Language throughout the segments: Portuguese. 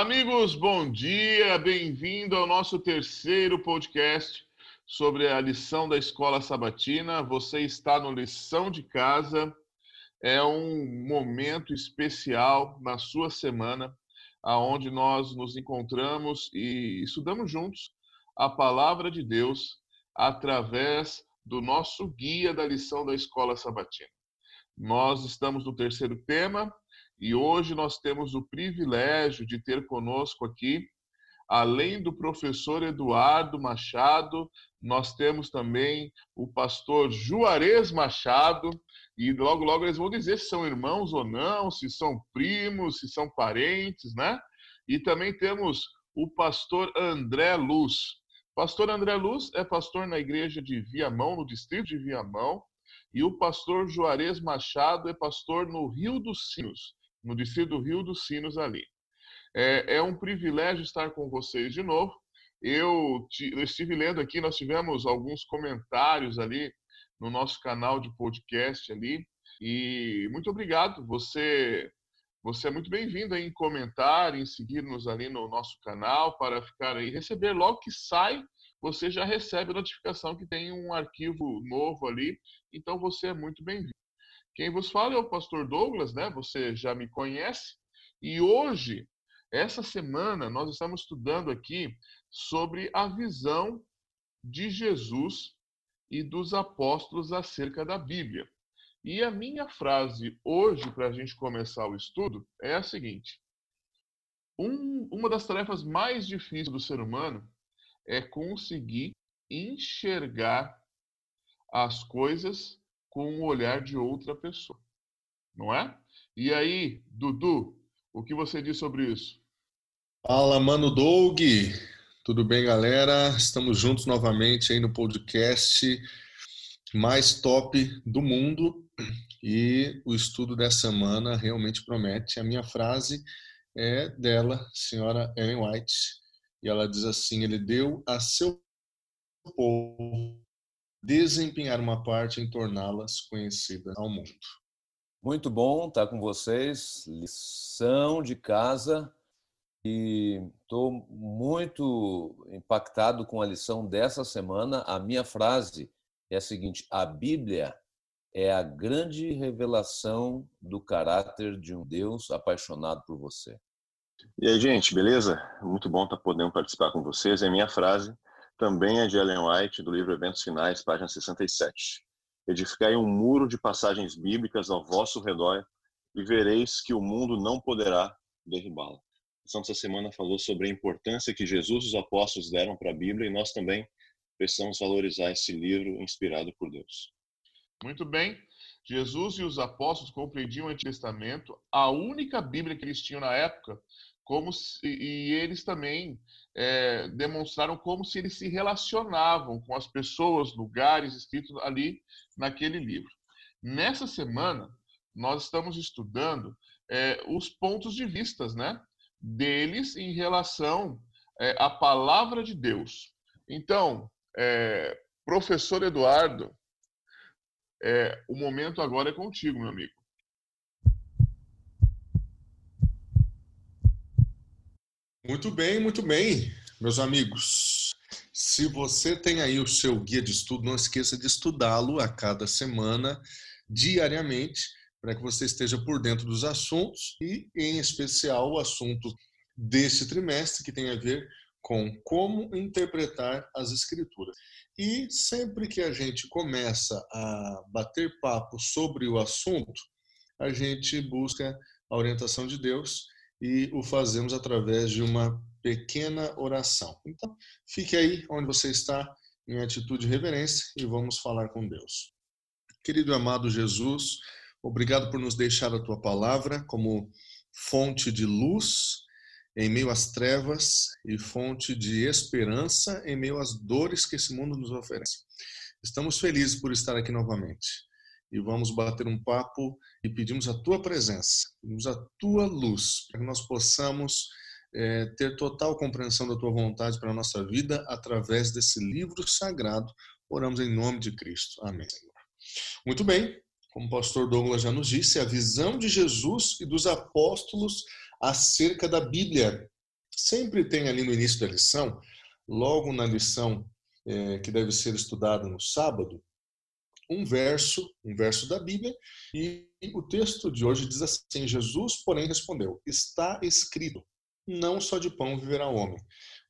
Amigos, bom dia, bem-vindo ao nosso terceiro podcast sobre a lição da escola sabatina. Você está no Lição de Casa, é um momento especial na sua semana, aonde nós nos encontramos e estudamos juntos a palavra de Deus através do nosso guia da lição da escola sabatina. Nós estamos no terceiro tema e hoje nós temos o privilégio de ter conosco aqui, além do professor Eduardo Machado, nós temos também o pastor Juarez Machado, e logo, logo eles vão dizer se são irmãos ou não, se são primos, se são parentes, né? E também temos o pastor André Luz. Pastor André Luz é pastor na igreja de Viamão, no distrito de Viamão, e o pastor Juarez Machado é pastor no Rio dos Sinos no distrito do Rio dos Sinos ali. É, é um privilégio estar com vocês de novo. Eu, eu estive lendo aqui, nós tivemos alguns comentários ali no nosso canal de podcast ali. E muito obrigado. Você você é muito bem-vindo em comentar, em seguir-nos ali no nosso canal para ficar aí receber logo que sai, você já recebe a notificação que tem um arquivo novo ali. Então você é muito bem-vindo. Quem vos fala é o pastor Douglas, né? Você já me conhece. E hoje, essa semana, nós estamos estudando aqui sobre a visão de Jesus e dos apóstolos acerca da Bíblia. E a minha frase hoje, para a gente começar o estudo, é a seguinte: um, uma das tarefas mais difíceis do ser humano é conseguir enxergar as coisas com o olhar de outra pessoa. Não é? E aí, Dudu, o que você diz sobre isso? Fala, mano Doug. Tudo bem, galera? Estamos juntos novamente aí no podcast mais top do mundo e o estudo dessa semana realmente promete. A minha frase é dela, senhora Ellen White, e ela diz assim: Ele deu a seu povo desempenhar uma parte em torná-las conhecidas ao mundo. Muito bom estar com vocês. Lição de casa. E estou muito impactado com a lição dessa semana. A minha frase é a seguinte: a Bíblia é a grande revelação do caráter de um Deus apaixonado por você. E aí, gente, beleza? Muito bom estar podendo participar com vocês. É a minha frase também é de Ellen White, do livro Eventos Finais, página 67. Edificai um muro de passagens bíblicas ao vosso redor e vereis que o mundo não poderá derribá-la. A lição dessa semana falou sobre a importância que Jesus e os apóstolos deram para a Bíblia e nós também precisamos valorizar esse livro inspirado por Deus. Muito bem. Jesus e os apóstolos compreendiam o Antigo Testamento, a única Bíblia que eles tinham na época, como se, e eles também é, demonstraram como se eles se relacionavam com as pessoas, lugares escritos ali naquele livro. Nessa semana, nós estamos estudando é, os pontos de vistas né, deles em relação é, à palavra de Deus. Então, é, professor Eduardo, é, o momento agora é contigo, meu amigo. Muito bem, muito bem, meus amigos. Se você tem aí o seu guia de estudo, não esqueça de estudá-lo a cada semana, diariamente, para que você esteja por dentro dos assuntos e, em especial, o assunto desse trimestre que tem a ver com como interpretar as escrituras. E sempre que a gente começa a bater papo sobre o assunto, a gente busca a orientação de Deus e o fazemos através de uma pequena oração. Então, fique aí onde você está, em atitude de reverência, e vamos falar com Deus. Querido e amado Jesus, obrigado por nos deixar a tua palavra como fonte de luz em meio às trevas e fonte de esperança em meio às dores que esse mundo nos oferece. Estamos felizes por estar aqui novamente e vamos bater um papo e pedimos a tua presença, pedimos a tua luz, para que nós possamos é, ter total compreensão da tua vontade para a nossa vida através desse livro sagrado. Oramos em nome de Cristo. Amém, Senhor. Muito bem, como o pastor Douglas já nos disse, a visão de Jesus e dos apóstolos acerca da Bíblia. sempre tem ali no início da lição, logo na lição é, que deve ser estudada no sábado, um verso, um verso da Bíblia, e o texto de hoje diz assim: Jesus, porém, respondeu: Está escrito, não só de pão viverá o homem,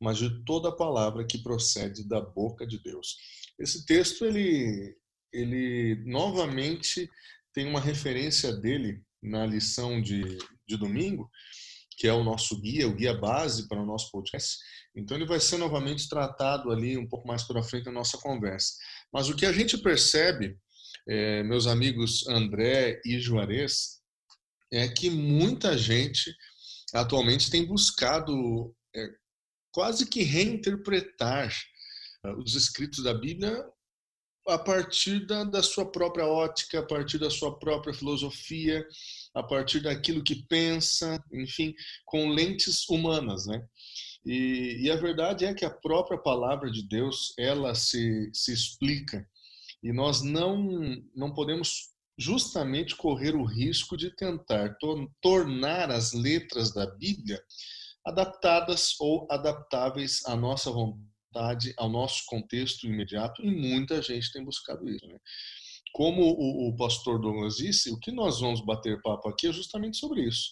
mas de toda palavra que procede da boca de Deus. Esse texto ele ele novamente tem uma referência dele na lição de, de domingo, que é o nosso guia, o guia base para o nosso podcast. Então ele vai ser novamente tratado ali um pouco mais para frente na nossa conversa. Mas o que a gente percebe, é, meus amigos André e Juarez, é que muita gente atualmente tem buscado é, quase que reinterpretar ah, os escritos da Bíblia a partir da, da, sua própria ótica, a partir da sua própria filosofia, a partir daquilo que pensa, enfim, com lentes humanas, né? E, e, a verdade é que a própria palavra de Deus ela se, se explica e nós não não podemos justamente correr o risco de tentar to tornar as letras da Bíblia adaptadas ou adaptáveis à nossa vontade, ao nosso contexto imediato, e muita gente tem buscado isso. Né? Como o, o pastor Douglas disse, o que nós vamos bater papo aqui é justamente sobre isso.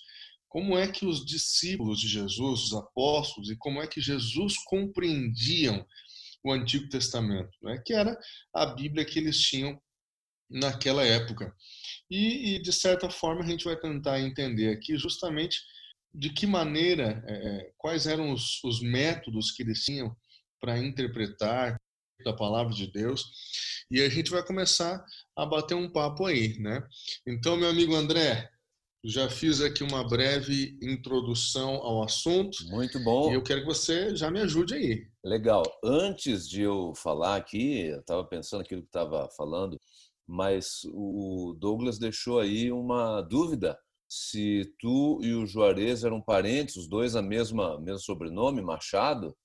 Como é que os discípulos de Jesus, os apóstolos, e como é que Jesus compreendiam o Antigo Testamento, né? que era a Bíblia que eles tinham naquela época. E, e, de certa forma, a gente vai tentar entender aqui justamente de que maneira, é, é, quais eram os, os métodos que eles tinham para interpretar a palavra de Deus. E a gente vai começar a bater um papo aí, né? Então, meu amigo André, já fiz aqui uma breve introdução ao assunto. Muito bom. E eu quero que você já me ajude aí. Legal. Antes de eu falar aqui, eu estava pensando aquilo que estava falando, mas o Douglas deixou aí uma dúvida se tu e o Juarez eram parentes, os dois a mesma mesmo sobrenome, Machado.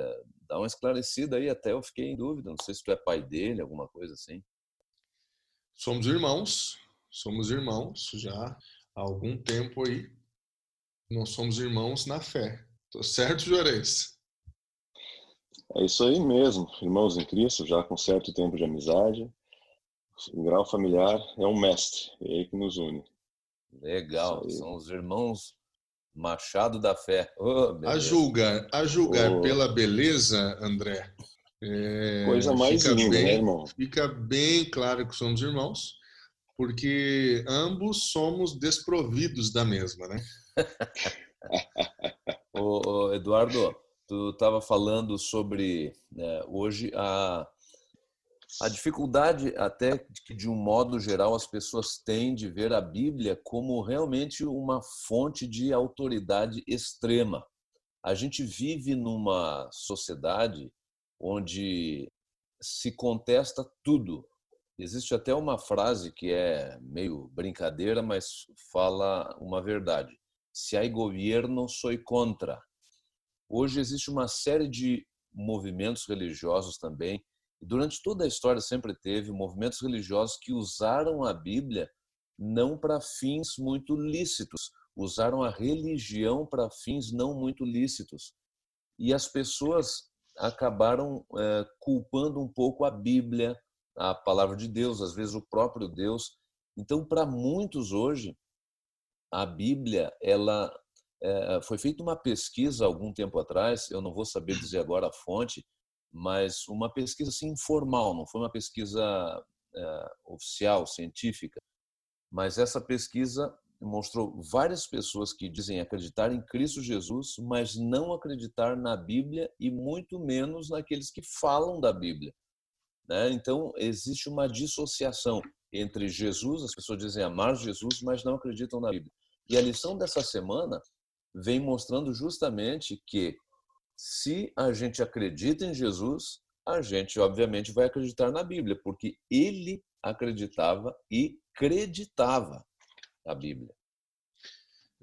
É, dá uma esclarecida aí, até eu fiquei em dúvida. Não sei se tu é pai dele, alguma coisa assim. Somos irmãos, somos irmãos já há algum tempo aí. Nós somos irmãos na fé. Tô certo, Juarez? É isso aí mesmo, irmãos em Cristo, já com certo tempo de amizade. O grau familiar é um mestre, é ele que nos une. Legal, são os irmãos Machado da Fé. Oh, a julgar, a julgar oh. pela beleza, André. É, Coisa mais linda, né, bem, né, irmão? Fica bem claro que somos irmãos, porque ambos somos desprovidos da mesma, né? ô, Eduardo, tu estava falando sobre né, hoje a a dificuldade, até que de um modo geral as pessoas têm de ver a Bíblia como realmente uma fonte de autoridade extrema. A gente vive numa sociedade onde se contesta tudo. Existe até uma frase que é meio brincadeira, mas fala uma verdade. Se há governo, sou contra. Hoje existe uma série de movimentos religiosos também Durante toda a história sempre teve movimentos religiosos que usaram a Bíblia não para fins muito lícitos, usaram a religião para fins não muito lícitos. E as pessoas acabaram é, culpando um pouco a Bíblia, a palavra de Deus, às vezes o próprio Deus. Então, para muitos hoje, a Bíblia, ela é, foi feita uma pesquisa algum tempo atrás, eu não vou saber dizer agora a fonte, mas uma pesquisa assim, informal, não foi uma pesquisa é, oficial, científica. Mas essa pesquisa mostrou várias pessoas que dizem acreditar em Cristo Jesus, mas não acreditar na Bíblia e muito menos naqueles que falam da Bíblia. Né? Então, existe uma dissociação entre Jesus, as pessoas dizem amar Jesus, mas não acreditam na Bíblia. E a lição dessa semana vem mostrando justamente que se a gente acredita em Jesus, a gente obviamente vai acreditar na Bíblia, porque ele acreditava e acreditava na Bíblia.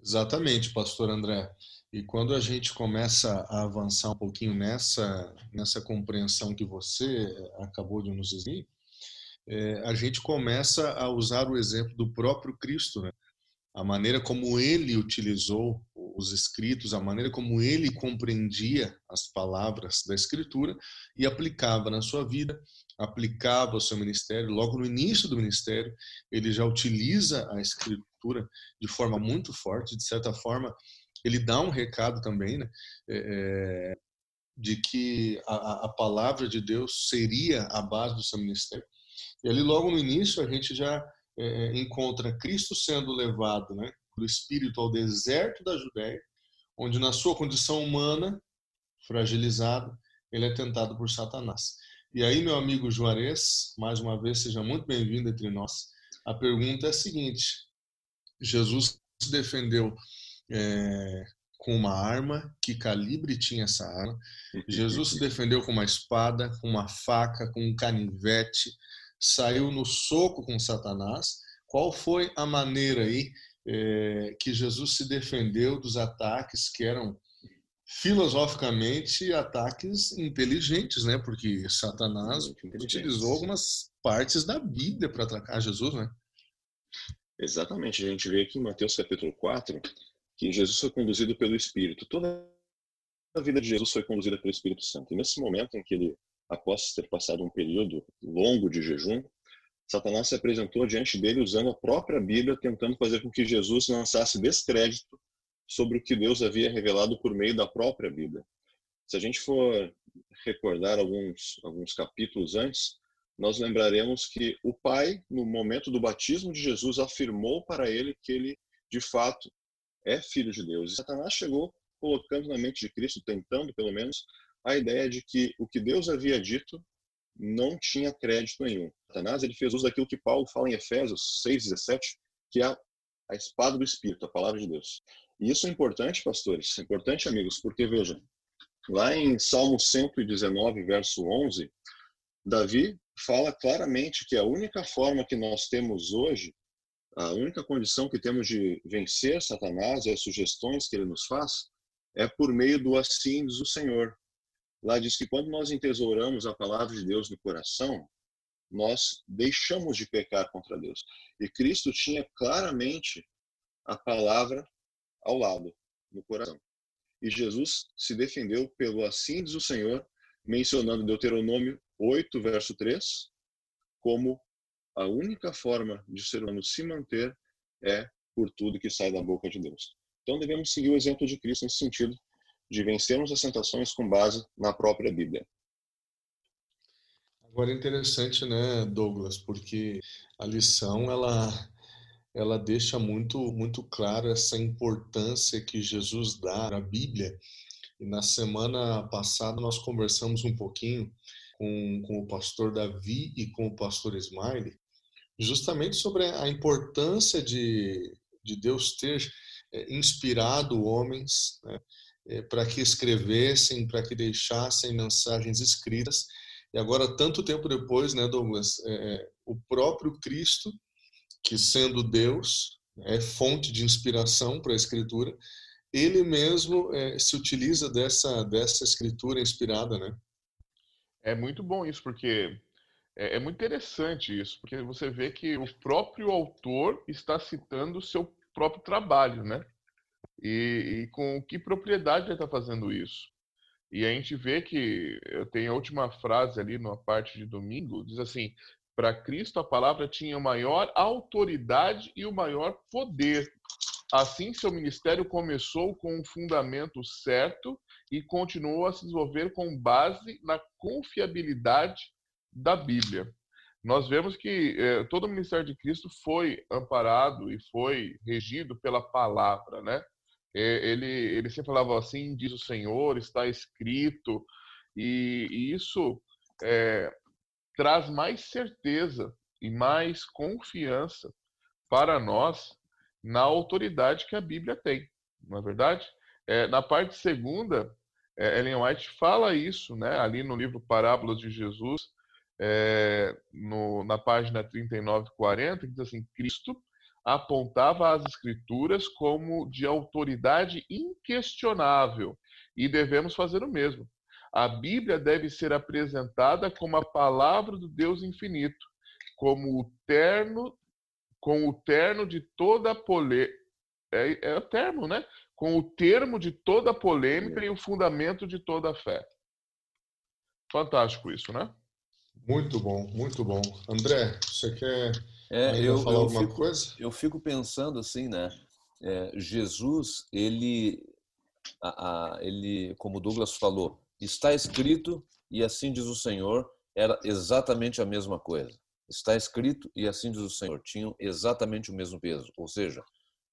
Exatamente, pastor André. E quando a gente começa a avançar um pouquinho nessa, nessa compreensão que você acabou de nos dizer, é, a gente começa a usar o exemplo do próprio Cristo, né? a maneira como ele utilizou os escritos, a maneira como ele compreendia as palavras da Escritura e aplicava na sua vida, aplicava o seu ministério. Logo no início do ministério, ele já utiliza a Escritura de forma muito forte, de certa forma, ele dá um recado também, né? É, é de que a, a palavra de Deus seria a base do seu ministério. E ali, logo no início, a gente já é, encontra Cristo sendo levado né, pelo Espírito ao deserto da Judéia, onde, na sua condição humana, fragilizado, ele é tentado por Satanás. E aí, meu amigo Juarez, mais uma vez, seja muito bem-vindo entre nós. A pergunta é a seguinte: Jesus se defendeu é, com uma arma, que calibre tinha essa arma? Jesus se defendeu com uma espada, com uma faca, com um canivete, saiu no soco com Satanás. Qual foi a maneira aí é, que Jesus se defendeu dos ataques que eram filosoficamente ataques inteligentes, né? Porque Satanás utilizou algumas partes da Bíblia para atacar Jesus, né? Exatamente. A gente vê aqui em Mateus capítulo 4 que Jesus foi conduzido pelo Espírito. Toda a vida de Jesus foi conduzida pelo Espírito Santo. E nesse momento em que ele, após ter passado um período longo de jejum, Satanás se apresentou diante dele usando a própria Bíblia, tentando fazer com que Jesus lançasse descrédito sobre o que Deus havia revelado por meio da própria Bíblia. Se a gente for recordar alguns, alguns capítulos antes, nós lembraremos que o Pai, no momento do batismo de Jesus, afirmou para ele que ele, de fato, é filho de Deus. E Satanás chegou colocando na mente de Cristo, tentando pelo menos, a ideia de que o que Deus havia dito não tinha crédito nenhum. Satanás ele fez uso daquilo que Paulo fala em Efésios 6:17, que é a espada do Espírito, a palavra de Deus. E isso é importante, pastores, é importante, amigos, porque veja, lá em Salmo 119, verso 11, Davi fala claramente que a única forma que nós temos hoje a única condição que temos de vencer Satanás e as sugestões que ele nos faz é por meio do assim diz o Senhor. Lá diz que quando nós entesouramos a palavra de Deus no coração, nós deixamos de pecar contra Deus. E Cristo tinha claramente a palavra ao lado, no coração. E Jesus se defendeu pelo assim diz o Senhor, mencionando Deuteronômio 8, verso 3, como a única forma de o ser humano se manter é por tudo que sai da boca de Deus. Então devemos seguir o exemplo de Cristo nesse sentido de vencermos as tentações com base na própria Bíblia. Agora é interessante, né, Douglas, porque a lição ela ela deixa muito muito claro essa importância que Jesus dá à Bíblia. E na semana passada nós conversamos um pouquinho com, com o pastor Davi e com o pastor Smiley justamente sobre a importância de, de Deus ter é, inspirado homens né, é, para que escrevessem, para que deixassem mensagens escritas. E agora, tanto tempo depois, né, Douglas, é, o próprio Cristo, que sendo Deus, é fonte de inspiração para a Escritura, ele mesmo é, se utiliza dessa, dessa escritura inspirada, né? É muito bom isso, porque é, é, muito interessante isso, porque você vê que o próprio autor está citando o seu próprio trabalho, né? E, e com que propriedade ele está fazendo isso? E a gente vê que tenho a última frase ali na parte de domingo, diz assim: para Cristo a palavra tinha maior autoridade e o maior poder. Assim, seu ministério começou com um fundamento certo e continuou a se desenvolver com base na confiabilidade da Bíblia. Nós vemos que é, todo o ministério de Cristo foi amparado e foi regido pela palavra, né? Ele, ele sempre falava assim, diz o Senhor, está escrito, e, e isso é, traz mais certeza e mais confiança para nós na autoridade que a Bíblia tem, não é verdade? É, na parte segunda, é, Ellen White fala isso, né, ali no livro Parábolas de Jesus, é, no, na página 39 e 40, que diz assim: Cristo apontava as Escrituras como de autoridade inquestionável e devemos fazer o mesmo. A Bíblia deve ser apresentada como a palavra do Deus infinito, como o terno, com o terno de toda a pole... é, é o termo, né? com o termo de toda a polêmica e o fundamento de toda a fé. Fantástico isso, né? Muito bom, muito bom. André, você quer é, eu, falar eu alguma fico, coisa? Eu fico pensando assim, né? É, Jesus, ele, a, a, ele, como Douglas falou, está escrito e assim diz o Senhor, era exatamente a mesma coisa. Está escrito e assim diz o Senhor, tinham exatamente o mesmo peso. Ou seja,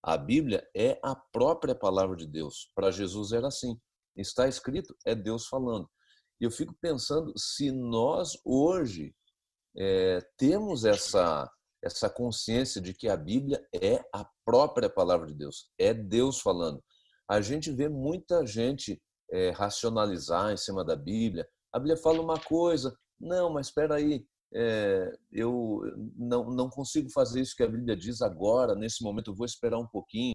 a Bíblia é a própria palavra de Deus. Para Jesus era assim. Está escrito, é Deus falando. E eu fico pensando se nós hoje é, temos essa essa consciência de que a Bíblia é a própria palavra de Deus, é Deus falando. A gente vê muita gente é, racionalizar em cima da Bíblia. A Bíblia fala uma coisa, não, mas espera aí, é, eu não, não consigo fazer isso que a Bíblia diz agora, nesse momento eu vou esperar um pouquinho.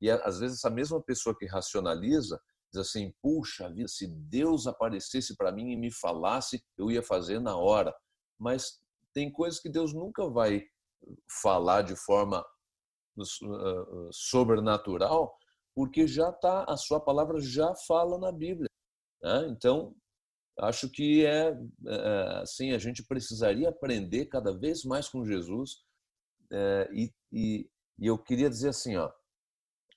E às vezes essa mesma pessoa que racionaliza diz assim: puxa vida, se Deus aparecesse para mim e me falasse, eu ia fazer na hora. Mas tem coisas que Deus nunca vai falar de forma sobrenatural, porque já está a sua palavra já fala na Bíblia. Né? Então acho que é, é assim a gente precisaria aprender cada vez mais com Jesus é, e, e, e eu queria dizer assim, ó,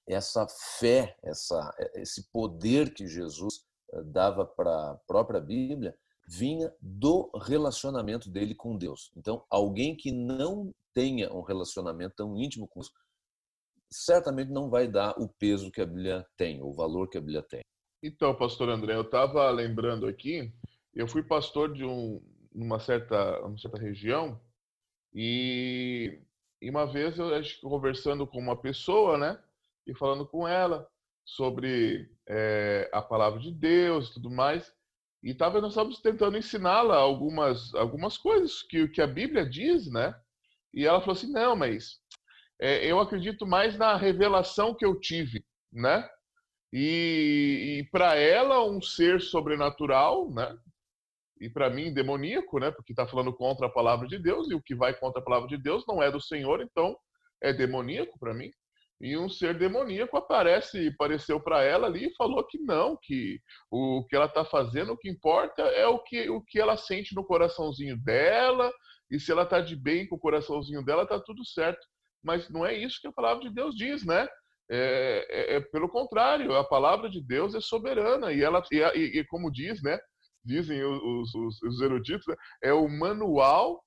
essa fé, essa, esse poder que Jesus eh, dava para a própria Bíblia vinha do relacionamento dele com Deus. Então, alguém que não tenha um relacionamento tão íntimo com Deus, certamente não vai dar o peso que a Bíblia tem, o valor que a Bíblia tem. Então, pastor André, eu estava lembrando aqui, eu fui pastor de um, uma, certa, uma certa região e, e uma vez eu conversando com uma pessoa, né? E falando com ela sobre é, a palavra de Deus e tudo mais. E tava, nós estávamos tentando ensiná-la algumas, algumas coisas que, que a Bíblia diz, né? E ela falou assim: não, mas é, eu acredito mais na revelação que eu tive, né? E, e para ela, um ser sobrenatural, né? E para mim, demoníaco, né? Porque está falando contra a palavra de Deus, e o que vai contra a palavra de Deus não é do Senhor, então é demoníaco para mim e um ser demoníaco aparece apareceu para ela ali e falou que não, que o que ela está fazendo, o que importa é o que, o que ela sente no coraçãozinho dela, e se ela está de bem com o coraçãozinho dela, está tudo certo. Mas não é isso que a palavra de Deus diz, né? É, é, é pelo contrário, a palavra de Deus é soberana, e ela, e, e, e como diz, né? Dizem os, os, os eruditos, né? é o manual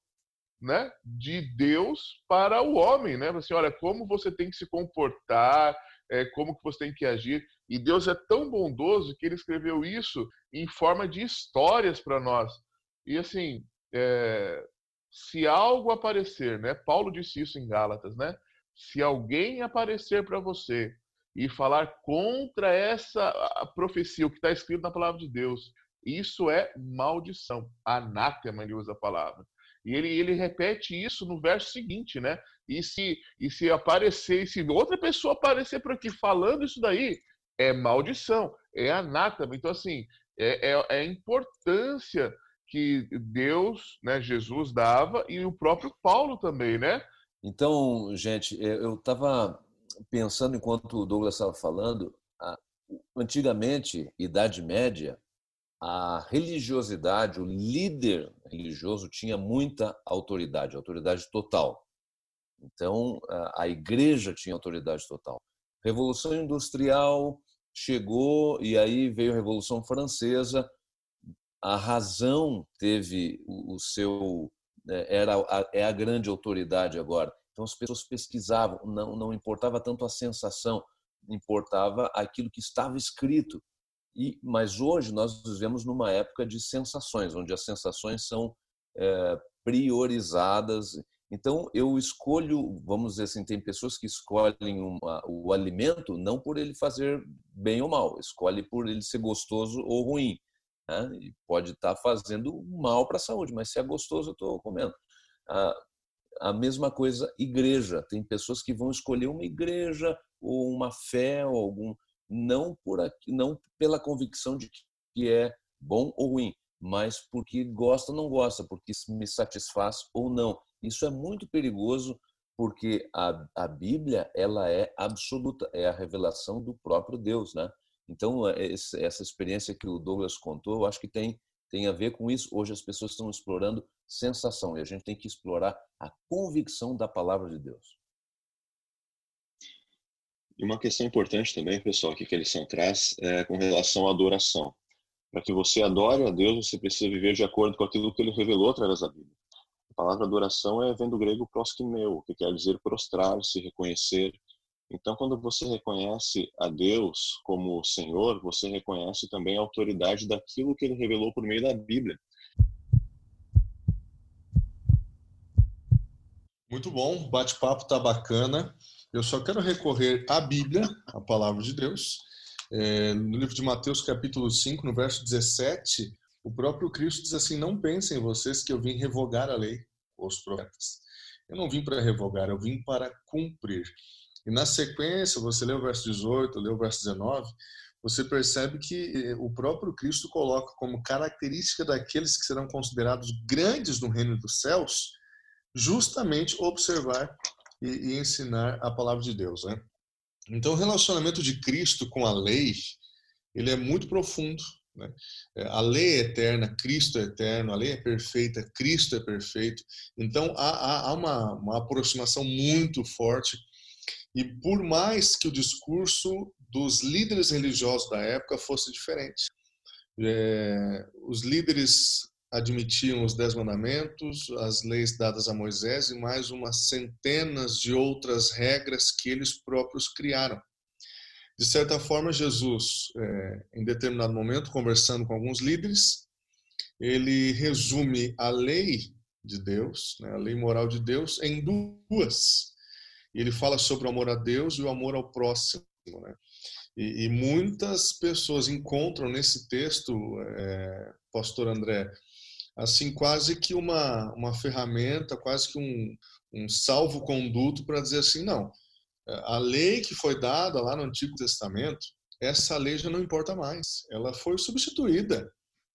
né, de Deus para o homem, né? Assim, olha, como você tem que se comportar, é, como que você tem que agir. E Deus é tão bondoso que Ele escreveu isso em forma de histórias para nós. E assim, é, se algo aparecer, né? Paulo disse isso em Gálatas, né? Se alguém aparecer para você e falar contra essa profecia, o que está escrito na palavra de Deus, isso é maldição. Anátema, ele usa a palavra. E ele, ele repete isso no verso seguinte, né? E se, e se aparecer, se outra pessoa aparecer por aqui falando isso daí, é maldição, é anátema. Então, assim, é, é, é a importância que Deus, né, Jesus dava e o próprio Paulo também, né? Então, gente, eu estava pensando enquanto o Douglas estava falando, antigamente, Idade Média, a religiosidade, o líder religioso tinha muita autoridade, autoridade total. Então, a igreja tinha autoridade total. Revolução Industrial chegou e aí veio a Revolução Francesa. A razão teve o seu né, era é a grande autoridade agora. Então as pessoas pesquisavam, não não importava tanto a sensação, importava aquilo que estava escrito. E, mas hoje nós vivemos numa época de sensações, onde as sensações são é, priorizadas. Então eu escolho, vamos dizer assim, tem pessoas que escolhem uma, o alimento não por ele fazer bem ou mal, escolhe por ele ser gostoso ou ruim. Né? E pode estar tá fazendo mal para a saúde, mas se é gostoso eu estou comendo. A, a mesma coisa, igreja. Tem pessoas que vão escolher uma igreja ou uma fé ou algum não por aqui, não pela convicção de que é bom ou ruim, mas porque gosta ou não gosta, porque me satisfaz ou não. Isso é muito perigoso porque a, a Bíblia ela é absoluta, é a revelação do próprio Deus, né? Então é, essa experiência que o Douglas contou, eu acho que tem tem a ver com isso. Hoje as pessoas estão explorando sensação e a gente tem que explorar a convicção da palavra de Deus. E uma questão importante também, pessoal, que a lição traz é com relação à adoração. Para que você adore a Deus, você precisa viver de acordo com aquilo que ele revelou através da Bíblia. A palavra adoração é vem do grego proskineu, que quer dizer prostrar-se, reconhecer. Então, quando você reconhece a Deus como Senhor, você reconhece também a autoridade daquilo que ele revelou por meio da Bíblia. Muito bom, o bate-papo tá bacana. Eu só quero recorrer à Bíblia, a palavra de Deus. É, no livro de Mateus, capítulo 5, no verso 17, o próprio Cristo diz assim: Não pensem vocês que eu vim revogar a lei, os profetas. Eu não vim para revogar, eu vim para cumprir. E na sequência, você lê o verso 18, lê o verso 19, você percebe que eh, o próprio Cristo coloca como característica daqueles que serão considerados grandes no reino dos céus, justamente observar e, e ensinar a palavra de Deus, né? Então, o relacionamento de Cristo com a lei, ele é muito profundo. Né? É, a lei é eterna, Cristo é eterno, a lei é perfeita, Cristo é perfeito. Então, há, há uma, uma aproximação muito forte. E por mais que o discurso dos líderes religiosos da época fosse diferente, é, os líderes admitiam os dez mandamentos, as leis dadas a Moisés e mais umas centenas de outras regras que eles próprios criaram. De certa forma, Jesus, é, em determinado momento, conversando com alguns líderes, ele resume a lei de Deus, né, a lei moral de Deus, em duas. Ele fala sobre o amor a Deus e o amor ao próximo. Né? E, muitas pessoas encontram nesse texto, é, Pastor André, assim quase que uma, uma ferramenta, quase que um, um salvo-conduto para dizer assim, não, a lei que foi dada lá no Antigo Testamento, essa lei já não importa mais. Ela foi substituída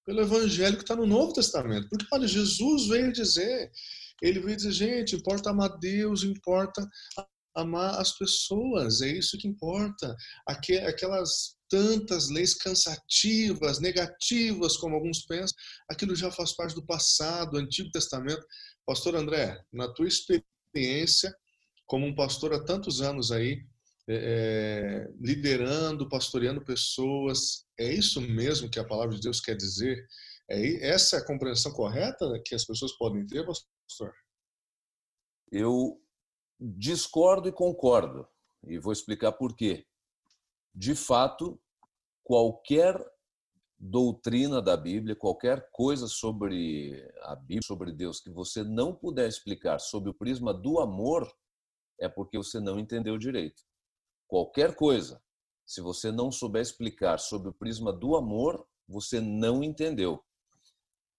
pelo evangelho que está no Novo Testamento. Porque, olha, Jesus veio dizer, ele veio dizer, gente, importa amar Deus, importa amar as pessoas, é isso que importa. Aquelas tantas leis cansativas, negativas, como alguns pensam, aquilo já faz parte do passado, do Antigo Testamento. Pastor André, na tua experiência, como um pastor há tantos anos aí, é, liderando, pastoreando pessoas, é isso mesmo que a palavra de Deus quer dizer? É, essa é a compreensão correta que as pessoas podem ter, pastor? Eu discordo e concordo, e vou explicar por quê de fato, qualquer doutrina da Bíblia, qualquer coisa sobre a Bíblia, sobre Deus, que você não puder explicar sob o prisma do amor, é porque você não entendeu direito. Qualquer coisa, se você não souber explicar sob o prisma do amor, você não entendeu.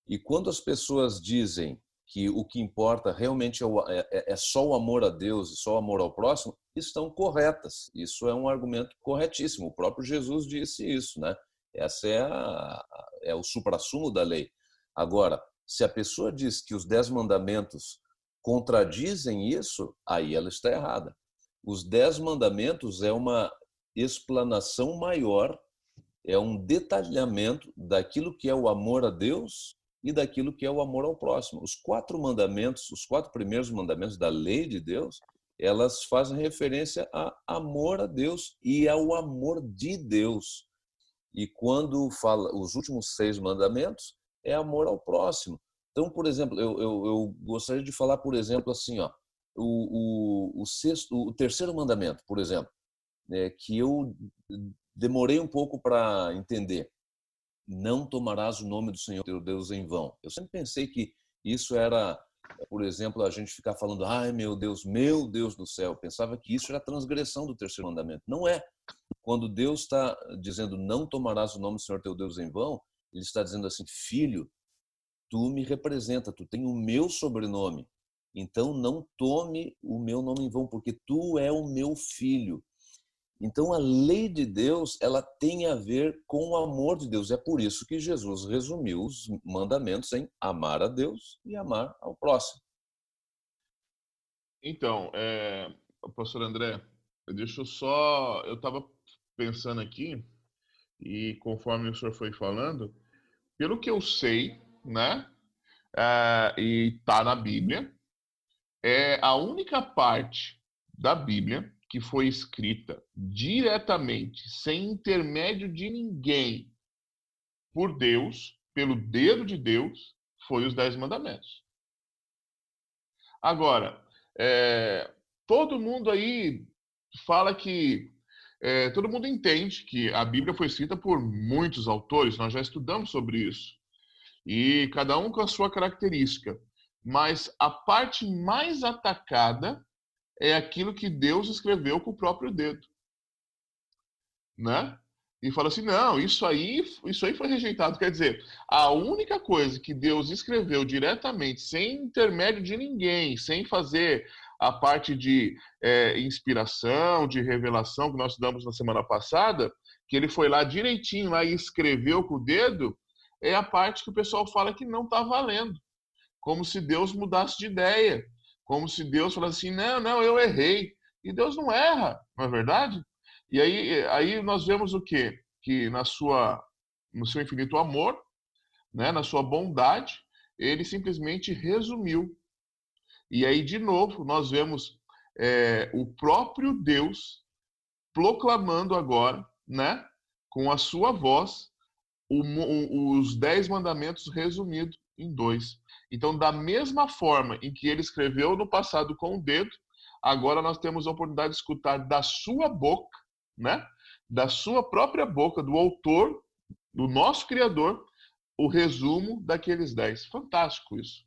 E quando as pessoas dizem que o que importa realmente é, o, é, é, é, só o amor a Deus e só o amor ao próximo, estão corretas. Isso é um argumento corretíssimo. O próprio Jesus disse isso, né? Essa é, a, é o suprassumo da lei. Agora, se a pessoa diz que os dez mandamentos contradizem isso, aí ela está errada. Os dez mandamentos é uma explanação maior, é um detalhamento daquilo que é o amor a Deus e daquilo que é o amor ao próximo. Os quatro mandamentos, os quatro primeiros mandamentos da lei de Deus, elas fazem referência a amor a Deus e ao amor de Deus. E quando fala os últimos seis mandamentos, é amor ao próximo. Então, por exemplo, eu, eu, eu gostaria de falar, por exemplo, assim, ó, o, o, o, sexto, o terceiro mandamento, por exemplo, é, que eu demorei um pouco para entender não tomarás o nome do Senhor teu Deus em vão. Eu sempre pensei que isso era, por exemplo, a gente ficar falando, ai meu Deus, meu Deus do céu. Eu pensava que isso era transgressão do terceiro mandamento. Não é. Quando Deus está dizendo, não tomarás o nome do Senhor teu Deus em vão, ele está dizendo assim, filho, tu me representa, tu tem o meu sobrenome. Então não tome o meu nome em vão, porque tu é o meu filho. Então a lei de Deus, ela tem a ver com o amor de Deus. É por isso que Jesus resumiu os mandamentos em amar a Deus e amar ao próximo. Então, é, pastor André, deixa eu só. Eu estava pensando aqui, e conforme o senhor foi falando, pelo que eu sei, né? É, e tá na Bíblia, é a única parte da Bíblia que foi escrita diretamente, sem intermédio de ninguém, por Deus, pelo dedo de Deus, foi os Dez Mandamentos. Agora, é, todo mundo aí fala que. É, todo mundo entende que a Bíblia foi escrita por muitos autores, nós já estudamos sobre isso. E cada um com a sua característica. Mas a parte mais atacada é aquilo que Deus escreveu com o próprio dedo. Né? E fala assim: não, isso aí, isso aí foi rejeitado. Quer dizer, a única coisa que Deus escreveu diretamente, sem intermédio de ninguém, sem fazer a parte de é, inspiração, de revelação que nós estudamos na semana passada, que ele foi lá direitinho lá e escreveu com o dedo, é a parte que o pessoal fala que não está valendo. Como se Deus mudasse de ideia. Como se Deus falasse assim: não, não, eu errei. E Deus não erra, não é verdade? E aí, aí nós vemos o quê? Que na sua, no seu infinito amor, né, na sua bondade, ele simplesmente resumiu e aí, de novo, nós vemos é, o próprio Deus proclamando agora, né, com a sua voz, o, o, os dez mandamentos resumidos em dois. Então, da mesma forma em que ele escreveu no passado com o dedo, agora nós temos a oportunidade de escutar da sua boca, né, da sua própria boca, do autor, do nosso Criador, o resumo daqueles dez. Fantástico isso.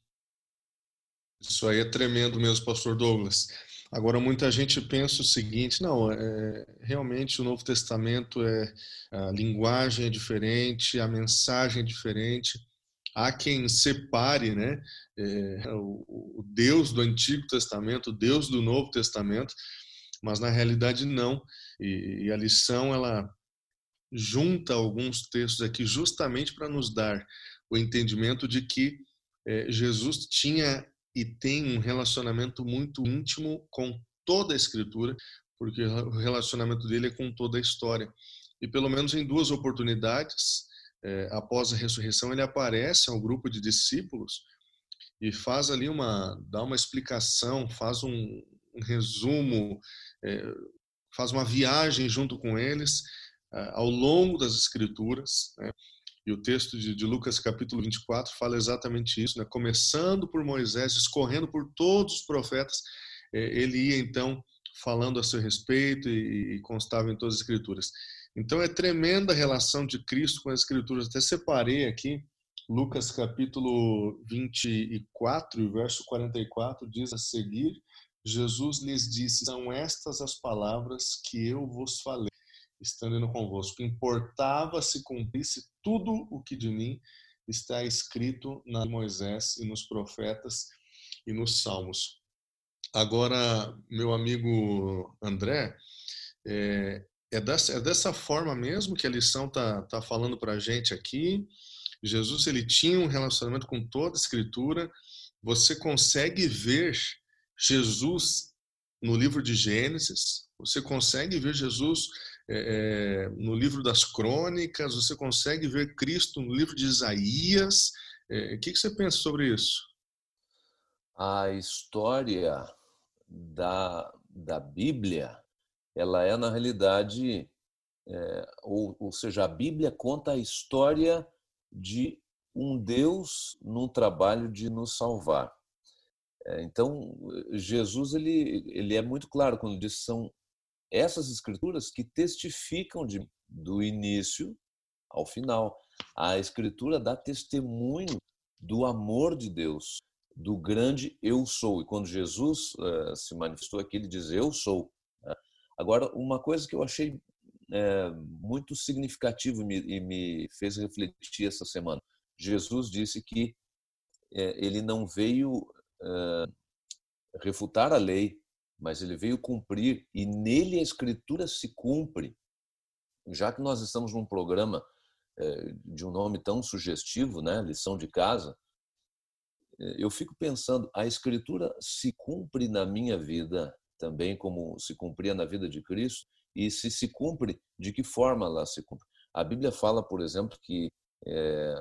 Isso aí é tremendo mesmo, pastor Douglas. Agora, muita gente pensa o seguinte: não, é, realmente o Novo Testamento é a linguagem é diferente, a mensagem é diferente. Há quem separe, né, é, o, o, Deus do Antigo Testamento, o Deus do Novo Testamento, mas na realidade não. E, e a lição ela junta alguns textos aqui justamente para nos dar o entendimento de que é, Jesus tinha e tem um relacionamento muito íntimo com toda a Escritura, porque o relacionamento dele é com toda a história. E pelo menos em duas oportunidades, é, após a ressurreição, ele aparece ao grupo de discípulos e faz ali uma, dá uma explicação, faz um, um resumo, é, faz uma viagem junto com eles é, ao longo das Escrituras. Né? E o texto de, de, Lucas, capítulo 24, fala exatamente isso, né? começando por Moisés, escorrendo por todos os profetas, é, ele ia então falando a seu respeito e, e constava em todas as escrituras. Então é tremenda a relação de Cristo com as escrituras. Até separei aqui, Lucas capítulo 24, verso 44, diz a seguir, Jesus lhes disse, são estas as palavras que eu vos falei estando indo convosco. Importava se cumprisse tudo o que de mim está escrito na Moisés e nos profetas e nos salmos. Agora, meu amigo André, é, é, dessa, é dessa forma mesmo que a lição está tá falando para a gente aqui. Jesus ele tinha um relacionamento com toda a Escritura. Você consegue ver Jesus no livro de Gênesis. Você consegue ver Jesus é, é, no livro das crônicas, você consegue ver Cristo no livro de Isaías. É, o que, que você pensa sobre isso? A história da, da Bíblia, ela é, na realidade, é, ou, ou seja, a Bíblia conta a história de um Deus num trabalho de nos salvar. É, então, Jesus ele, ele é muito claro quando diz são essas escrituras que testificam de, do início ao final. A escritura dá testemunho do amor de Deus, do grande eu sou. E quando Jesus uh, se manifestou aqui, ele diz eu sou. Agora, uma coisa que eu achei é, muito significativa e me, fez refletir essa semana. Jesus disse que é, ele não veio é, refutar a lei, mas ele veio cumprir e nele a escritura se cumpre. Já que nós estamos num programa de um nome tão sugestivo, né, lição de casa, eu fico pensando, a Escritura se cumpre na minha vida também como se cumpria na vida de Cristo? E se se cumpre, de que forma ela se cumpre? A Bíblia fala, por exemplo, que é,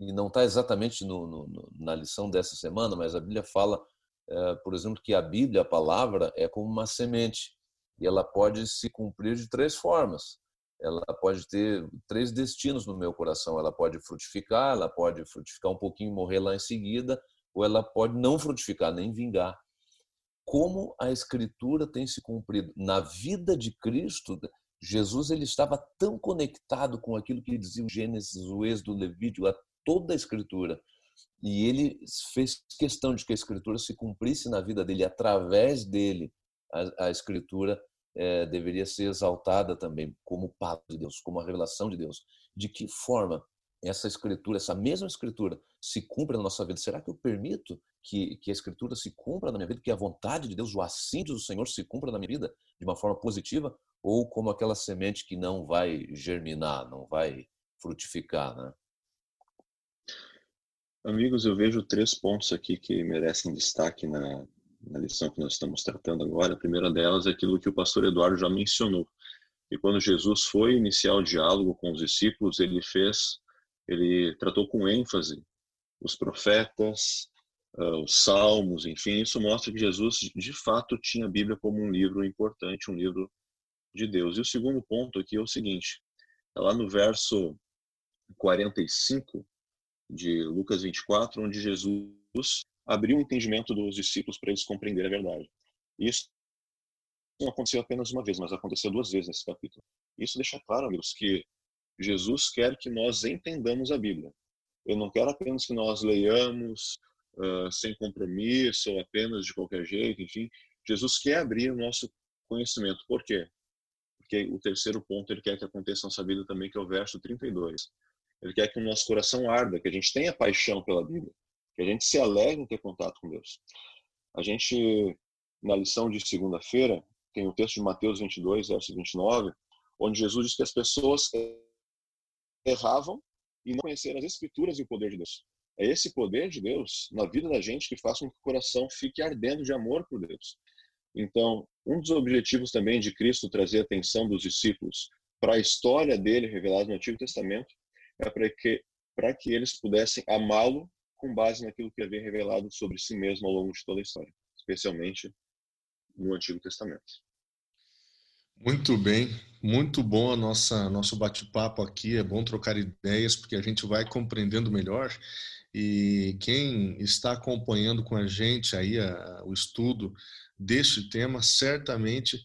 e não está exatamente no, no, na lição dessa semana, mas a Bíblia fala, é, por exemplo, que a Bíblia, a palavra, é como uma semente e ela pode se cumprir de três formas. Ela pode ter três destinos no meu coração. Ela pode frutificar, ela pode frutificar um pouquinho e morrer lá em seguida, ou ela pode não frutificar, nem vingar. Como a Escritura tem se cumprido na vida de Cristo, Jesus ele estava tão conectado com aquilo que dizia o Gênesis, o Êxodo, o Levítico, a toda a Escritura. E ele fez questão de que a Escritura se cumprisse na vida dele, através dele, a, a Escritura é, deveria ser exaltada também como palavra de Deus, como a revelação de Deus. De que forma essa Escritura, essa mesma Escritura, se cumpre na nossa vida? Será que eu permito que, que a Escritura se cumpra na minha vida, que a vontade de Deus, o assim do Senhor, se cumpra na minha vida de uma forma positiva? Ou como aquela semente que não vai germinar, não vai frutificar, né? Amigos, eu vejo três pontos aqui que merecem destaque na, na lição que nós estamos tratando agora. A primeira delas é aquilo que o pastor Eduardo já mencionou. E quando Jesus foi iniciar o diálogo com os discípulos, ele fez, ele tratou com ênfase os profetas, uh, os salmos, enfim, isso mostra que Jesus de fato tinha a Bíblia como um livro importante, um livro de Deus. E o segundo ponto aqui é o seguinte: tá lá no verso 45, de Lucas 24, onde Jesus abriu o entendimento dos discípulos para eles compreenderem a verdade. Isso não aconteceu apenas uma vez, mas aconteceu duas vezes nesse capítulo. Isso deixa claro, amigos, que Jesus quer que nós entendamos a Bíblia. Eu não quero apenas que nós leiamos uh, sem compromisso ou apenas de qualquer jeito, enfim. Jesus quer abrir o nosso conhecimento. Por quê? Porque o terceiro ponto ele quer que aconteça na nossa vida também, que é o verso 32. Ele quer que o nosso coração arda, que a gente tenha paixão pela Bíblia, que a gente se alegre em ter contato com Deus. A gente, na lição de segunda-feira, tem o texto de Mateus 22, verso 29, onde Jesus diz que as pessoas erravam e não conheceram as Escrituras e o poder de Deus. É esse poder de Deus na vida da gente que faz com que o coração fique ardendo de amor por Deus. Então, um dos objetivos também de Cristo trazer a atenção dos discípulos para a história dele revelada no Antigo Testamento é para que, para que eles pudessem amá-lo com base naquilo que havia revelado sobre si mesmo ao longo de toda a história, especialmente no Antigo Testamento. Muito bem, muito bom a nossa nosso bate-papo aqui. É bom trocar ideias porque a gente vai compreendendo melhor. E quem está acompanhando com a gente aí a, o estudo deste tema certamente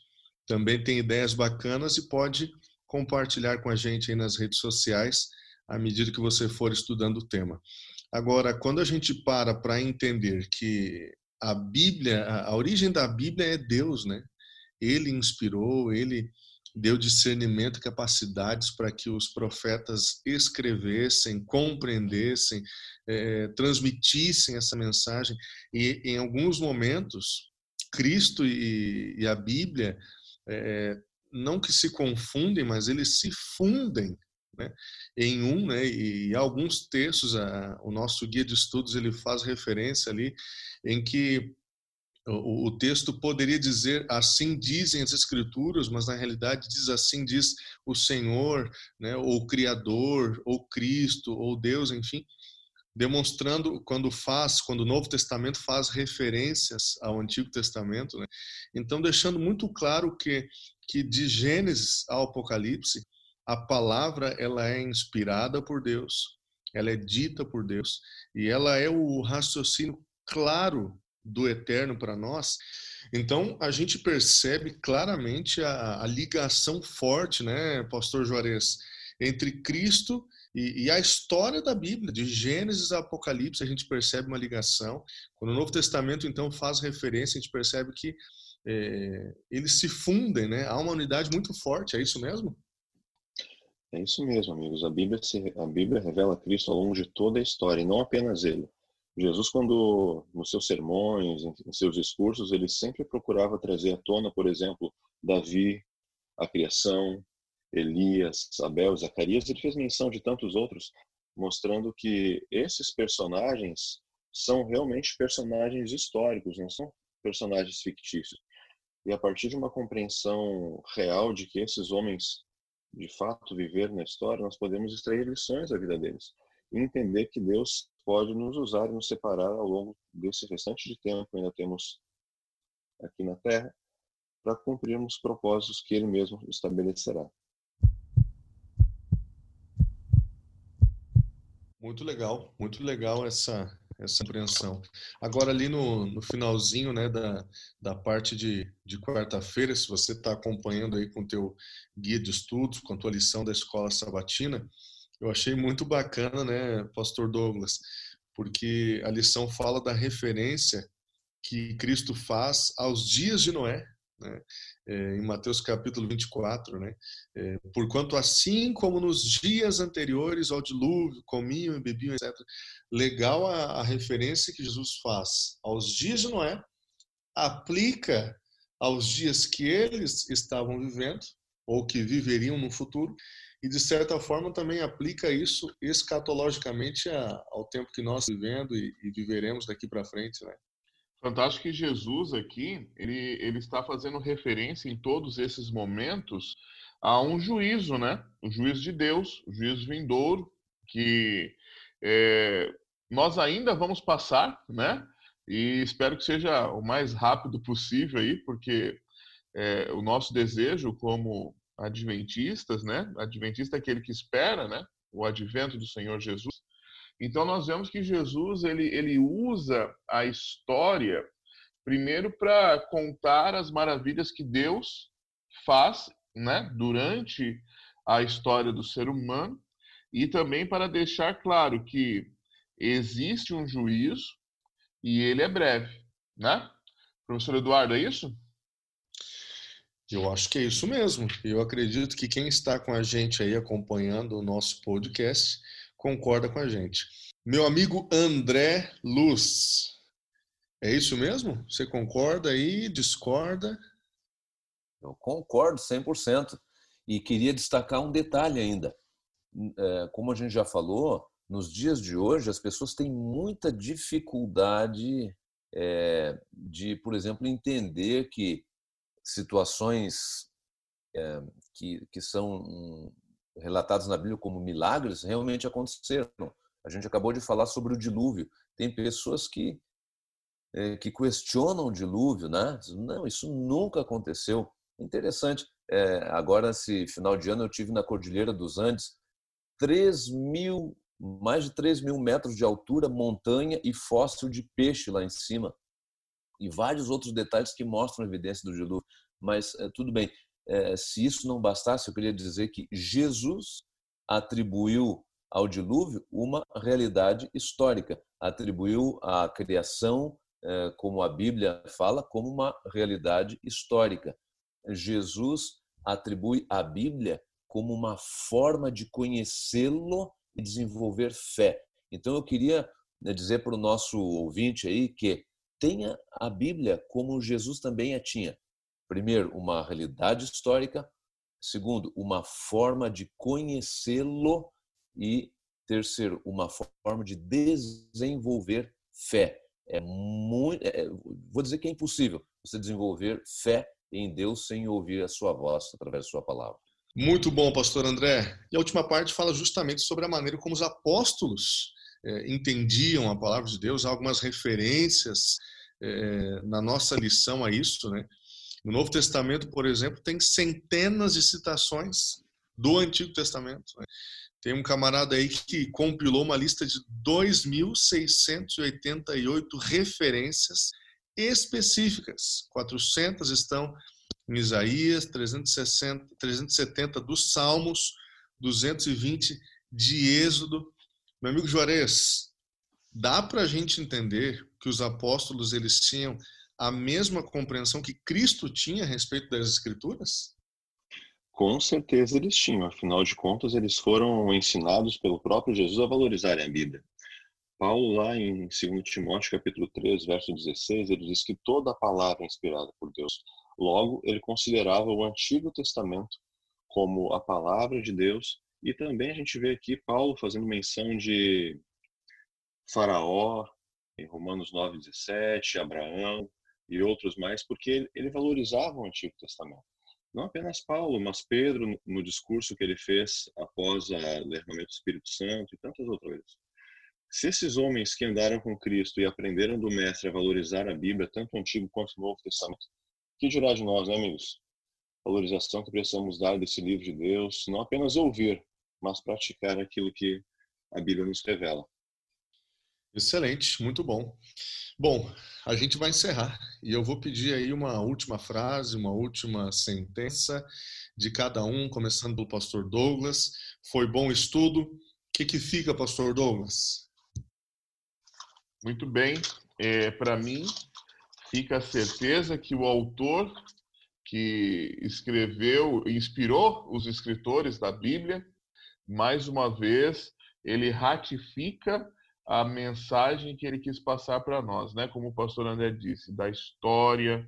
também tem ideias bacanas e pode compartilhar com a gente aí nas redes sociais à medida que você for estudando o tema. Agora, quando a gente para para entender que a Bíblia, a origem da Bíblia é Deus, né? Ele inspirou, ele deu discernimento, capacidades para que os profetas escrevessem, compreendessem, é, transmitissem essa mensagem. E em alguns momentos, Cristo e, e a Bíblia, é, não que se confundem, mas eles se fundem né, em um, né, e alguns textos, a, o nosso guia de estudos ele faz referência ali em que o, o, texto poderia dizer assim dizem as escrituras, mas na realidade diz assim diz o Senhor, né, ou o Criador, ou Cristo, ou Deus, enfim, demonstrando quando faz, quando o Novo Testamento faz referências ao Antigo Testamento, né? então deixando muito claro que que de Gênesis ao Apocalipse a palavra ela é inspirada por Deus, ela é dita por Deus e ela é o raciocínio claro do eterno para nós. Então a gente percebe claramente a, a, ligação forte, né, Pastor Juarez, entre Cristo e, e, a história da Bíblia, de Gênesis a Apocalipse, a gente percebe uma ligação. Quando o Novo Testamento então faz referência, a gente percebe que é, eles se fundem, né? Há uma unidade muito forte, é isso mesmo? É isso mesmo, amigos. A Bíblia, se, a Bíblia revela Cristo ao longo de toda a história, e não apenas ele. Jesus, quando nos seus sermões, em seus discursos, ele sempre procurava trazer à tona, por exemplo, Davi, a criação, Elias, Abel, Zacarias. Ele fez menção de tantos outros, mostrando que esses personagens são realmente personagens históricos, não são personagens fictícios. E a partir de uma compreensão real de que esses homens de fato viveram na história, nós podemos extrair lições da vida deles e entender que Deus pode nos usar e nos separar ao longo desse restante de tempo que ainda temos aqui na Terra para cumprirmos os propósitos que Ele mesmo estabelecerá. Muito legal, muito legal essa essa compreensão. Agora ali no, no finalzinho né, da, da parte de, de quarta-feira, se você está acompanhando aí com o teu guia de estudos, com a tua lição da escola sabatina, eu achei muito bacana, né, Pastor Douglas, porque a lição fala da referência que Cristo faz aos dias de Noé, né? É, em Mateus capítulo 24, né? É, Porquanto assim como nos dias anteriores ao dilúvio, comiam e bebiam, etc. Legal a, a referência que Jesus faz aos dias de Noé, aplica aos dias que eles estavam vivendo, ou que viveriam no futuro, e de certa forma também aplica isso escatologicamente ao tempo que nós vivendo e, e viveremos daqui para frente, né? Fantástico que Jesus aqui, ele, ele está fazendo referência em todos esses momentos a um juízo, né? O juízo de Deus, o juízo vindouro, que é, nós ainda vamos passar, né? E espero que seja o mais rápido possível aí, porque é, o nosso desejo como adventistas, né? Adventista é aquele que espera, né? O advento do Senhor Jesus. Então nós vemos que Jesus ele, ele usa a história primeiro para contar as maravilhas que Deus faz, né, durante a história do ser humano e também para deixar claro que existe um juízo e ele é breve, né? Professor Eduardo, é isso? Eu acho que é isso mesmo. Eu acredito que quem está com a gente aí acompanhando o nosso podcast concorda com a gente. Meu amigo André Luz. É isso mesmo? Você concorda aí? Discorda? Eu concordo 100%. E queria destacar um detalhe ainda. É, como a gente já falou, nos dias de hoje as pessoas têm muita dificuldade é, de, por exemplo, entender que situações é, que, que são relatados na Bíblia como milagres realmente aconteceram. A gente acabou de falar sobre o dilúvio. Tem pessoas que é, que questionam o dilúvio, né? Não, isso nunca aconteceu. Interessante. É, agora, esse final de ano, eu tive na Cordilheira dos Andes 3 mil, mais de 3 mil metros de altura, montanha e fóssil de peixe lá em cima. E vários outros detalhes que mostram a evidência do dilúvio. Mas é, tudo bem. É, se isso não bastasse, eu queria dizer que Jesus atribuiu ao dilúvio uma realidade histórica, atribuiu a criação, é, como a Bíblia fala, como uma realidade histórica. Jesus atribui a Bíblia como uma forma de conhecê-lo e desenvolver fé. Então eu queria né, dizer para o nosso ouvinte aí que tenha a Bíblia como Jesus também a tinha primeiro, uma realidade histórica, segundo, uma forma de conhecê-lo e terceiro, uma forma de desenvolver fé. É muito, é, vou dizer que é impossível você desenvolver fé em Deus sem ouvir a sua voz através da sua palavra. Muito bom, pastor André. E a última parte fala justamente sobre a maneira como os apóstolos entendiam a palavra de Deus, há algumas referências é, na nossa lição a isso, né? No Novo Testamento, por exemplo, tem centenas de citações do Antigo Testamento. Né? Tem um camarada aí que compilou uma lista de 2.688 referências específicas. 400 estão em Isaías, 360, 370 dos Salmos, 220 de Êxodo. Meu amigo Juarez, dá para a gente entender que os apóstolos eles tinham a mesma compreensão que Cristo tinha a respeito das Escrituras? Com certeza eles tinham, afinal de contas, eles foram ensinados pelo próprio Jesus a valorizarem a Bíblia. Paulo, lá em 2 Timóteo, capítulo 3, verso 16, ele diz que toda a palavra é inspirada por Deus. Logo, ele considerava o Antigo Testamento como a palavra de Deus, e também a gente vê aqui Paulo fazendo menção de Faraó, em Romanos 9, 17, Abraão e outros mais, porque ele valorizava o Antigo Testamento. Não apenas Paulo, mas Pedro, no discurso que ele fez após o derramamento do Espírito Santo e tantas outras vezes. Se esses homens que andaram com Cristo e aprenderam do Mestre a valorizar a Bíblia, tanto o Antigo quanto o Novo Testamento, que dirá de nós, né, amigos? Valorização que precisamos dar desse livro de Deus, não apenas ouvir, mas praticar aquilo que a Bíblia nos revela. Excelente, muito bom. Bom, a gente vai encerrar e eu vou pedir aí uma última frase, uma última sentença de cada um, começando pelo pastor Douglas. Foi bom estudo. O que, que fica, pastor Douglas? Muito bem. É, Para mim, fica a certeza que o autor que escreveu, inspirou os escritores da Bíblia, mais uma vez, ele ratifica a mensagem que ele quis passar para nós, né? Como o pastor André disse, da história,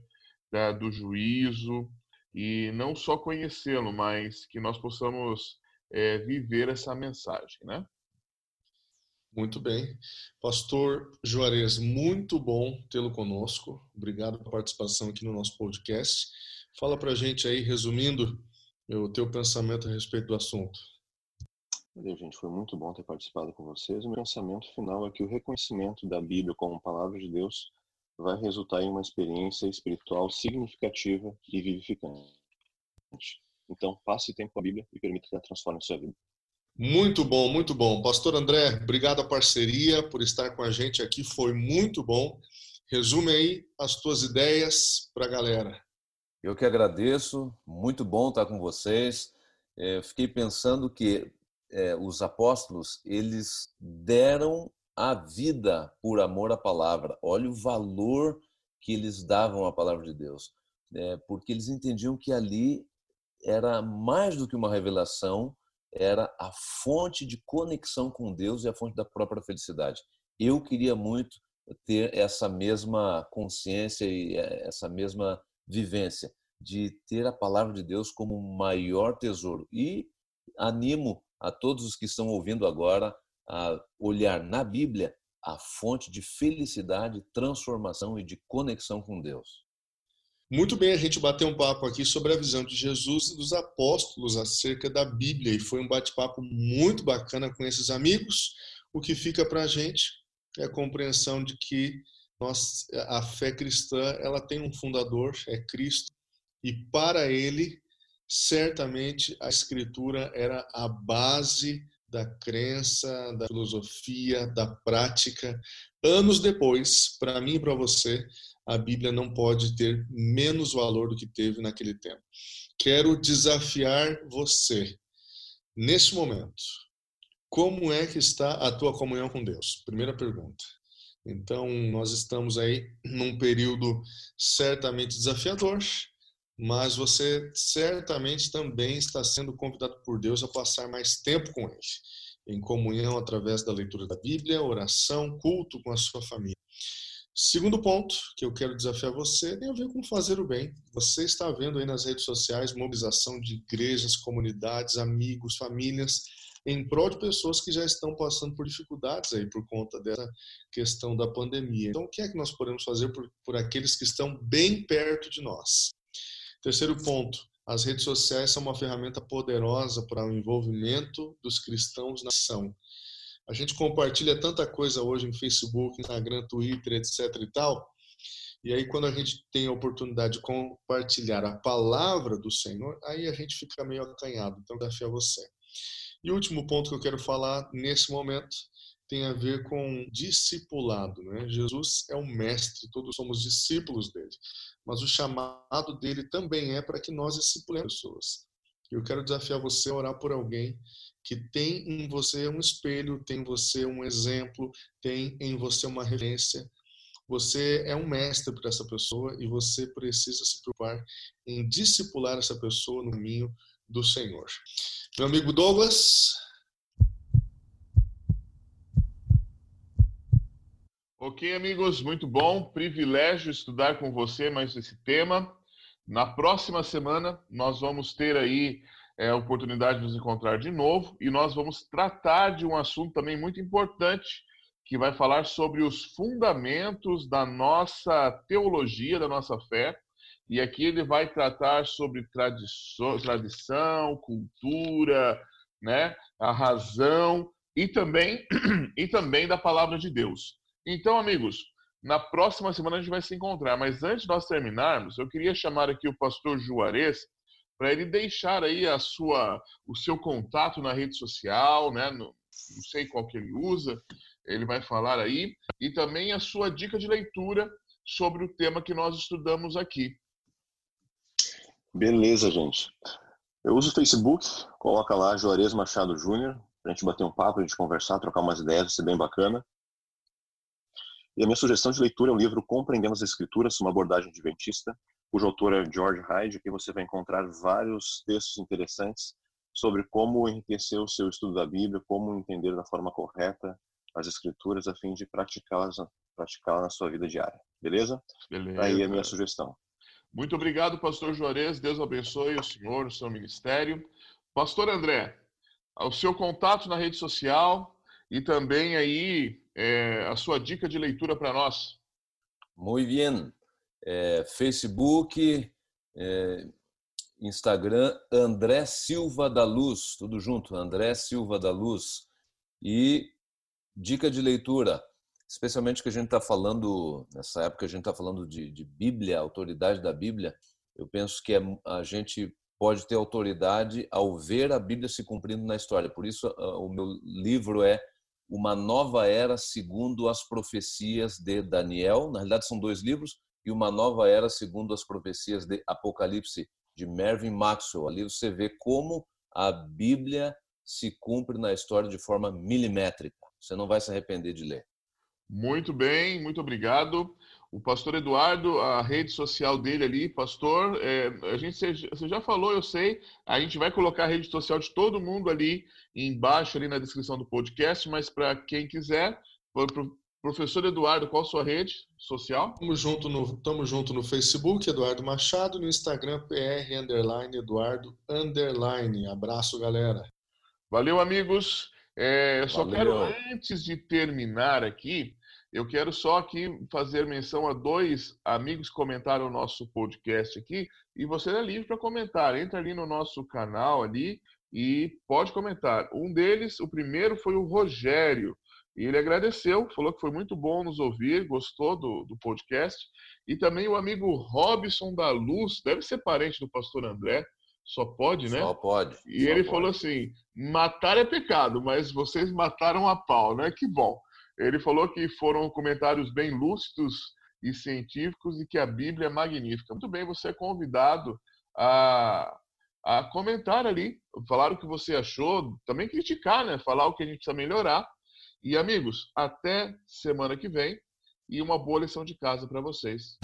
da, do juízo, e não só conhecê-lo, mas que nós possamos é, viver essa mensagem, né? Muito bem. Pastor Juarez, muito bom tê-lo conosco. Obrigado pela participação aqui no nosso podcast. Fala para gente aí, resumindo, o teu pensamento a respeito do assunto. Valeu, gente. Foi muito bom ter participado com vocês. O meu pensamento final é que o reconhecimento da Bíblia como palavra de Deus vai resultar em uma experiência espiritual significativa e vivificante. Então, passe tempo com a Bíblia e permita que ela transforme a sua vida. Muito bom, muito bom. Pastor André, obrigado a parceria por estar com a gente aqui, foi muito bom. Resume aí as tuas ideias para a galera. Eu que agradeço, muito bom estar com vocês. É, fiquei pensando que é, os apóstolos eles deram a vida por amor à palavra. Olha o valor que eles davam à palavra de Deus, é, porque eles entendiam que ali era mais do que uma revelação, era a fonte de conexão com Deus e a fonte da própria felicidade. Eu queria muito ter essa mesma consciência e é, essa mesma vivência de ter a palavra de Deus como maior tesouro. E animo a todos os que estão ouvindo agora a olhar na Bíblia a fonte de felicidade, transformação e de conexão com Deus. Muito bem, a gente bateu um papo aqui sobre a visão de Jesus e dos apóstolos acerca da Bíblia e foi um bate-papo muito bacana com esses amigos. O que fica para a gente é a compreensão de que nós, a fé cristã ela tem um fundador, é Cristo, e para ele, certamente, a Escritura era a base da crença, da filosofia, da prática. Anos depois, para mim e para você, a Bíblia não pode ter menos valor do que teve naquele tempo. Quero desafiar você, nesse momento, como é que está a tua comunhão com Deus? Primeira pergunta. Então, nós estamos aí num período certamente desafiador, mas você certamente também está sendo convidado por Deus a passar mais tempo com Ele, em comunhão através da leitura da Bíblia, oração, culto com a sua família. Segundo ponto que eu quero desafiar você tem a ver com fazer o bem. Você está vendo aí nas redes sociais mobilização de igrejas, comunidades, amigos, famílias em prol de pessoas que já estão passando por dificuldades aí por conta dessa questão da pandemia. Então, o que é que nós podemos fazer por, por aqueles que estão bem perto de nós? Terceiro ponto, as redes sociais são uma ferramenta poderosa para o envolvimento dos cristãos na ação. A gente compartilha tanta coisa hoje em Facebook, Instagram, Twitter, etc e tal. E aí quando a gente tem a oportunidade de compartilhar a palavra do Senhor, aí a gente fica meio acanhado. Então desafio a você. E o último ponto que eu quero falar nesse momento tem a ver com discipulado. Né? Jesus é o mestre, todos somos discípulos dele. Mas o chamado dele também é para que nós discipulemos pessoas. Eu quero desafiar você a orar por alguém que tem em você um espelho, tem em você um exemplo, tem em você uma referência. Você é um mestre para essa pessoa e você precisa se preocupar em discipular essa pessoa no caminho do Senhor. Meu amigo Douglas, Ok, amigos, muito bom. Privilégio estudar com você mais esse tema. Na próxima semana, nós vamos ter aí é, a oportunidade de nos encontrar de novo e nós vamos tratar de um assunto também muito importante, que vai falar sobre os fundamentos da nossa teologia, da nossa fé. E aqui ele vai tratar sobre tradição, cultura, né, a razão e também e também da palavra de Deus. Então, amigos, na próxima semana a gente vai se encontrar, mas antes de nós terminarmos, eu queria chamar aqui o pastor Juarez para ele deixar aí a sua o seu contato na rede social, né, no, não sei qual que ele usa, ele vai falar aí, e também a sua dica de leitura sobre o tema que nós estudamos aqui. Beleza, gente. Eu uso o Facebook, coloca lá Juarez Machado Júnior, para a gente bater um papo, a gente conversar, trocar umas ideias, vai ser bem bacana. E a minha sugestão de leitura é o livro Compreendendo as Escrituras, uma abordagem adventista, cujo autor é George Hyde, que você vai encontrar vários textos interessantes sobre como enriquecer o seu estudo da Bíblia, como entender da forma correta as escrituras a fim de praticá-las praticá na sua vida diária. Beleza? Beleza. Aí a minha sugestão. Muito obrigado, pastor Juarez. Deus abençoe o senhor, o seu ministério. Pastor André, o seu contato na rede social e também aí é, a sua dica de leitura para nós. Muito bem. É, Facebook, é, Instagram André Silva da Luz, tudo junto, André Silva da Luz. E dica de leitura, especialmente que a gente está falando, nessa época a gente está falando de, de, Bíblia, autoridade da Bíblia, eu penso que é, a gente pode ter autoridade ao ver a Bíblia se cumprindo na história. Por isso, o meu livro é Uma Nova Era segundo as profecias de Daniel. Na realidade, são dois livros. E Uma Nova Era segundo as profecias de Apocalipse de Mervyn Maxwell. Ali você vê como a Bíblia se cumpre na história de forma milimétrica. Você não vai se arrepender de ler. Muito bem, muito obrigado. O pastor Eduardo, a rede social dele ali, pastor, é, a gente você já falou, eu sei, a gente vai colocar a rede social de todo mundo ali embaixo ali na descrição do podcast, mas para quem quiser, Professor Eduardo, qual a sua rede social? Estamos junto no, tamo junto no Facebook, Eduardo Machado, no Instagram, PR, underline, Eduardo, underline. Abraço, galera. Valeu, amigos. É, eu só Valeu. quero, antes de terminar aqui, eu quero só aqui fazer menção a dois amigos que comentaram o nosso podcast aqui, e você é livre para comentar. Entra ali no nosso canal ali e pode comentar. Um deles, o primeiro foi o Rogério. E ele agradeceu, falou que foi muito bom nos ouvir, gostou do, do podcast. E também o amigo Robson da Luz, deve ser parente do pastor André, só pode, né? Só pode. E só ele pode. falou assim: matar é pecado, mas vocês mataram a pau, né? Que bom. Ele falou que foram comentários bem lúcidos e científicos e que a Bíblia é magnífica. Muito bem, você é convidado a, a comentar ali, falar o que você achou, também criticar, né? Falar o que a gente precisa melhorar. E amigos, até semana que vem e uma boa lição de casa para vocês.